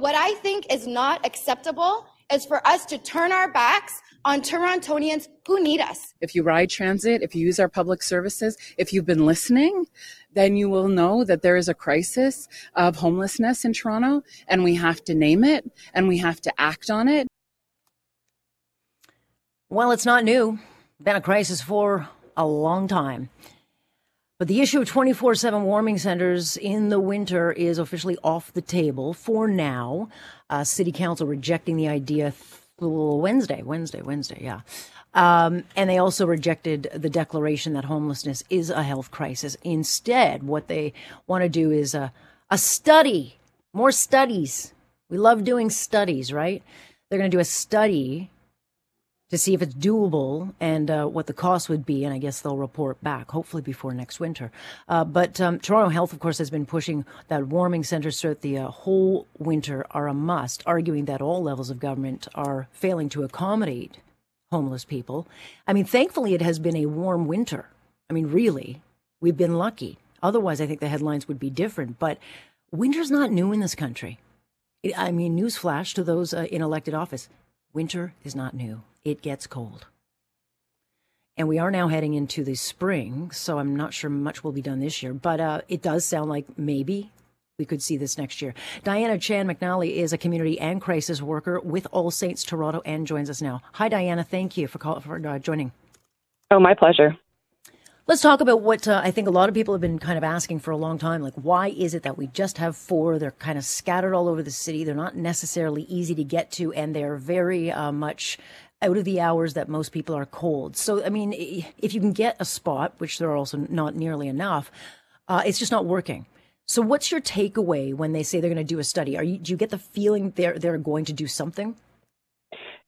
What I think is not acceptable is for us to turn our backs on Torontonians who need us. If you ride transit, if you use our public services, if you've been listening, then you will know that there is a crisis of homelessness in Toronto and we have to name it and we have to act on it. Well, it's not new. Been a crisis for a long time. But the issue of 24 7 warming centers in the winter is officially off the table for now. Uh, City Council rejecting the idea th- Wednesday, Wednesday, Wednesday, yeah. Um, and they also rejected the declaration that homelessness is a health crisis. Instead, what they want to do is a, a study, more studies. We love doing studies, right? They're going to do a study to see if it's doable and uh, what the cost would be. And I guess they'll report back, hopefully before next winter. Uh, but um, Toronto Health, of course, has been pushing that warming centers throughout the uh, whole winter are a must, arguing that all levels of government are failing to accommodate homeless people. I mean, thankfully, it has been a warm winter. I mean, really, we've been lucky. Otherwise, I think the headlines would be different. But winter's not new in this country. I mean, newsflash to those uh, in elected office winter is not new it gets cold. And we are now heading into the spring, so I'm not sure much will be done this year, but uh, it does sound like maybe we could see this next year. Diana Chan McNally is a community and crisis worker with All Saints Toronto and joins us now. Hi, Diana. Thank you for, call, for uh, joining. Oh, my pleasure. Let's talk about what uh, I think a lot of people have been kind of asking for a long time. Like, why is it that we just have four? They're kind of scattered all over the city. They're not necessarily easy to get to, and they're very uh, much out of the hours that most people are cold. So, I mean, if you can get a spot, which there are also not nearly enough, uh, it's just not working. So, what's your takeaway when they say they're going to do a study? Are you do you get the feeling they're they're going to do something?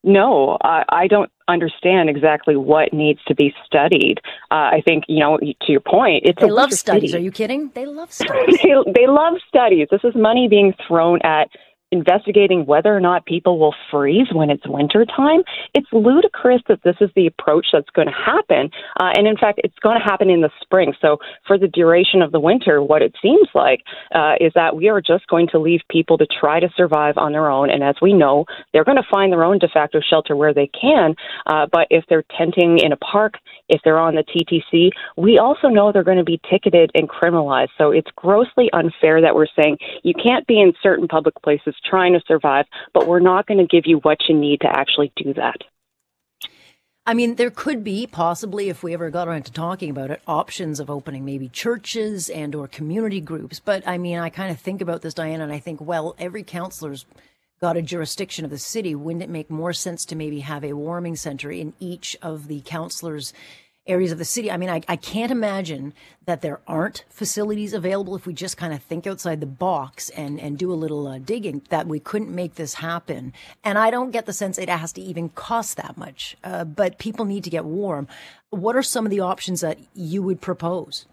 No, I, I don't understand exactly what needs to be studied. Uh, I think you know, to your point, it's they love studies. City. Are you kidding? They love studies. they, they love studies. This is money being thrown at investigating whether or not people will freeze when it's wintertime. It's ludicrous that this is the approach that's going to happen. Uh, and in fact, it's going to happen in the spring. So for the duration of the winter, what it seems like uh, is that we are just going to leave people to try to survive on their own. And as we know, they're going to find their own de facto shelter where they can. Uh, but if they're tenting in a park, if they're on the TTC, we also know they're going to be ticketed and criminalized. So it's grossly unfair that we're saying you can't be in certain public places trying to survive, but we're not going to give you what you need to actually do that. I mean, there could be possibly, if we ever got around to talking about it, options of opening maybe churches and or community groups. But I mean, I kind of think about this, Diana, and I think, well, every councilor's got a jurisdiction of the city. Wouldn't it make more sense to maybe have a warming center in each of the councilors' areas of the city. I mean, I, I can't imagine that there aren't facilities available if we just kind of think outside the box and, and do a little uh, digging that we couldn't make this happen. And I don't get the sense it has to even cost that much, uh, but people need to get warm. What are some of the options that you would propose?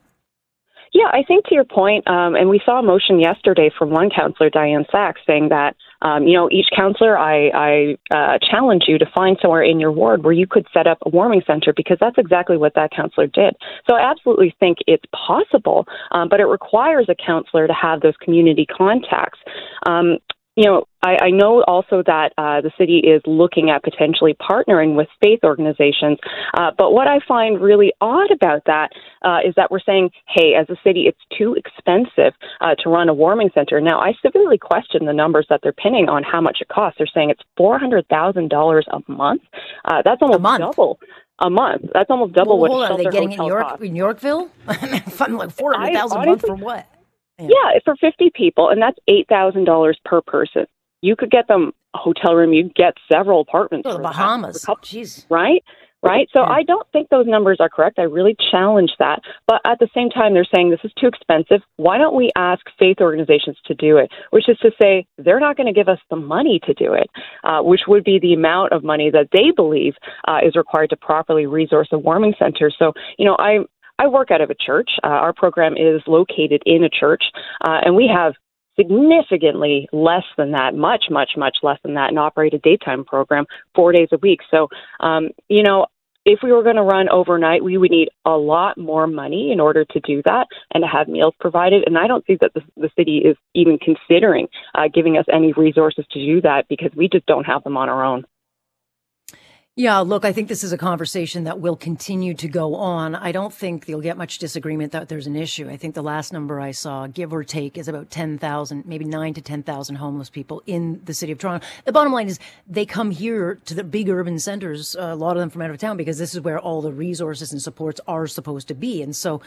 Yeah, I think to your point, um, and we saw a motion yesterday from one councilor, Diane Saxe, saying that um, you know each councilor, I, I uh, challenge you to find somewhere in your ward where you could set up a warming center because that's exactly what that councilor did. So I absolutely think it's possible, um, but it requires a councilor to have those community contacts. Um, you know, I, I know also that uh, the city is looking at potentially partnering with faith organizations. Uh, but what I find really odd about that uh, is that we're saying, hey, as a city, it's too expensive uh, to run a warming center. Now, I severely question the numbers that they're pinning on how much it costs. They're saying it's $400,000 a month. Uh, that's almost double a month. That's almost double well, what. Hold on, are they getting in York in Yorkville? like four hundred thousand a month for what? Yeah. yeah, for 50 people, and that's $8,000 per person. You could get them a hotel room, you get several apartments. Oh, the Bahamas. Jeez. Right? Right? So yeah. I don't think those numbers are correct. I really challenge that. But at the same time, they're saying this is too expensive. Why don't we ask faith organizations to do it? Which is to say, they're not going to give us the money to do it, uh, which would be the amount of money that they believe uh, is required to properly resource a warming center. So, you know, I, I work out of a church. Uh, our program is located in a church, uh, and we have significantly less than that, much, much, much less than that, and operate a daytime program four days a week. So, um, you know, if we were going to run overnight, we would need a lot more money in order to do that and to have meals provided. And I don't see that the, the city is even considering uh, giving us any resources to do that because we just don't have them on our own. Yeah, look, I think this is a conversation that will continue to go on. I don't think you'll get much disagreement that there's an issue. I think the last number I saw, give or take, is about 10,000, maybe 9 to 10,000 homeless people in the city of Toronto. The bottom line is they come here to the big urban centers, a lot of them from out of town, because this is where all the resources and supports are supposed to be. And so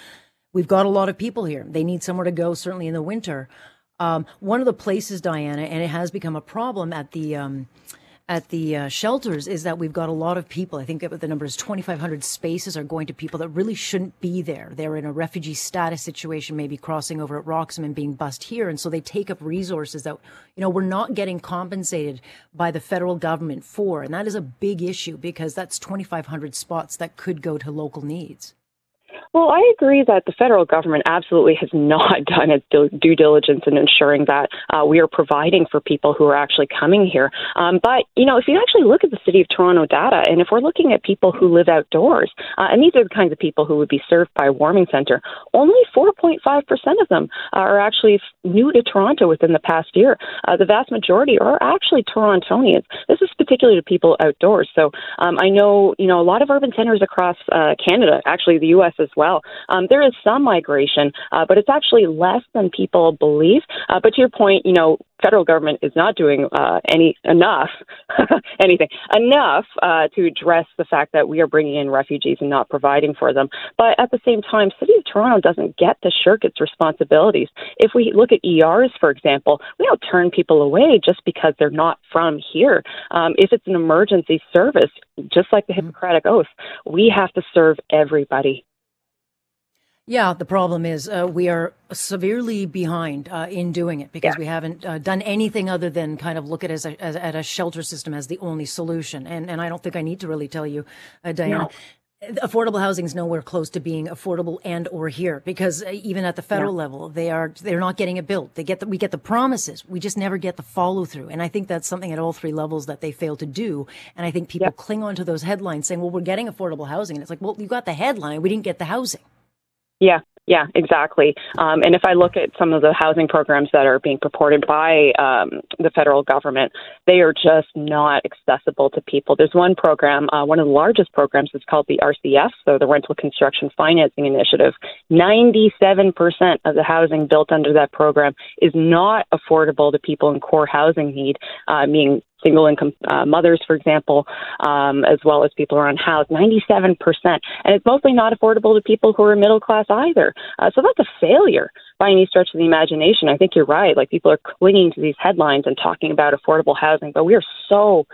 we've got a lot of people here. They need somewhere to go, certainly in the winter. Um, one of the places, Diana, and it has become a problem at the, um, at the uh, shelters is that we've got a lot of people. I think the number is 2,500 spaces are going to people that really shouldn't be there. They're in a refugee status situation, maybe crossing over at Roxham and being bussed here. And so they take up resources that, you know, we're not getting compensated by the federal government for. And that is a big issue because that's 2,500 spots that could go to local needs. Well, I agree that the federal government absolutely has not done its due diligence in ensuring that uh, we are providing for people who are actually coming here. Um, but, you know, if you actually look at the City of Toronto data, and if we're looking at people who live outdoors, uh, and these are the kinds of people who would be served by a warming center, only 4.5% of them are actually new to Toronto within the past year. Uh, the vast majority are actually Torontonians. This is particularly to people outdoors. So um, I know, you know, a lot of urban centers across uh, Canada, actually the U.S. as well, well. Um, there is some migration, uh, but it's actually less than people believe. Uh, but to your point, you know, federal government is not doing uh, any enough, anything enough uh, to address the fact that we are bringing in refugees and not providing for them. But at the same time, City of Toronto doesn't get to shirk its responsibilities. If we look at ERs, for example, we don't turn people away just because they're not from here. Um, if it's an emergency service, just like the mm-hmm. Hippocratic Oath, we have to serve everybody. Yeah, the problem is uh, we are severely behind uh, in doing it because yeah. we haven't uh, done anything other than kind of look at it as a, as, at a shelter system as the only solution. And and I don't think I need to really tell you, uh, Diana. No. Affordable housing is nowhere close to being affordable and or here because uh, even at the federal yeah. level they are they're not getting it built. They get the, we get the promises, we just never get the follow through. And I think that's something at all three levels that they fail to do. And I think people yeah. cling on to those headlines saying, "Well, we're getting affordable housing," and it's like, "Well, you got the headline, we didn't get the housing." Yeah, yeah, exactly. Um, and if I look at some of the housing programs that are being purported by um, the federal government, they are just not accessible to people. There's one program, uh, one of the largest programs is called the RCF, so the Rental Construction Financing Initiative. 97% of the housing built under that program is not affordable to people in core housing need, uh, meaning single income uh, mothers, for example, um, as well as people who are unhoused, 97%. And it's mostly not affordable to people who are middle class either. Uh, so that's a failure by any stretch of the imagination. I think you're right. Like people are clinging to these headlines and talking about affordable housing, but we are so,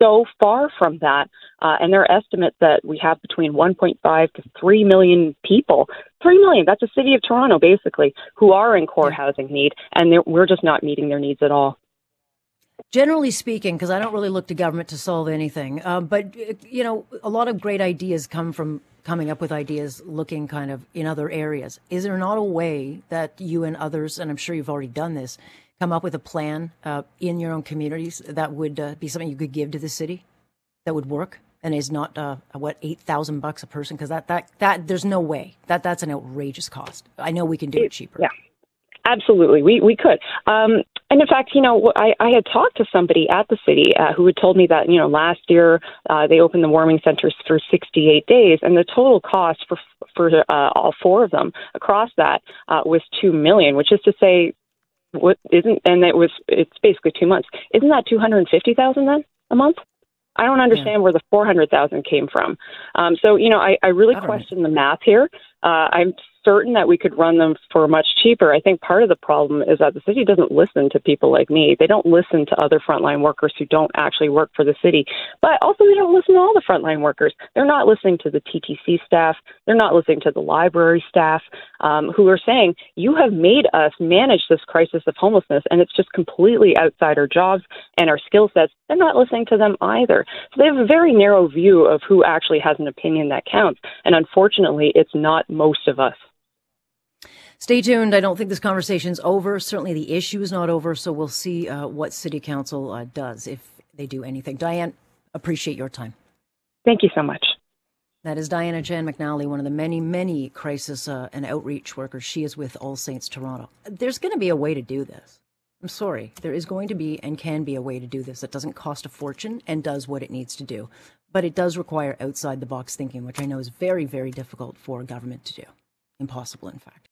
so far from that. Uh, and there are estimates that we have between 1.5 to 3 million people. 3 million, that's a city of Toronto, basically, who are in core housing need, and we're just not meeting their needs at all generally speaking, because I don't really look to government to solve anything, uh, but you know, a lot of great ideas come from coming up with ideas looking kind of in other areas. Is there not a way that you and others, and I'm sure you've already done this, come up with a plan uh, in your own communities that would uh, be something you could give to the city that would work? And is not uh, what eight thousand bucks a person because that that that there's no way that that's an outrageous cost. I know we can do it, it cheaper. Yeah, Absolutely, we we could. Um, and in fact, you know, I, I had talked to somebody at the city uh, who had told me that you know last year uh, they opened the warming centers for 68 days, and the total cost for for uh, all four of them across that uh, was two million, which is to say, what isn't, and it was it's basically two months. Isn't that 250,000 then a month? I don't understand yeah. where the 400,000 came from. Um, so, you know, I, I really question the math here. Uh, I'm certain that we could run them for much cheaper. I think part of the problem is that the city doesn't listen to people like me. They don't listen to other frontline workers who don't actually work for the city. But also, they don't listen to all the frontline workers. They're not listening to the TTC staff. They're not listening to the library staff um, who are saying, You have made us manage this crisis of homelessness, and it's just completely outside our jobs and our skill sets. They're not listening to them either. So they have a very narrow view of who actually has an opinion that counts. And unfortunately, it's not most of us. Stay tuned. I don't think this conversation's over. Certainly the issue is not over. So we'll see uh, what City Council uh, does if they do anything. Diane, appreciate your time. Thank you so much. That is Diana Chan McNally, one of the many, many crisis uh, and outreach workers. She is with All Saints Toronto. There's going to be a way to do this. I'm sorry. There is going to be and can be a way to do this that doesn't cost a fortune and does what it needs to do. But it does require outside the box thinking, which I know is very, very difficult for government to do. Impossible, in fact.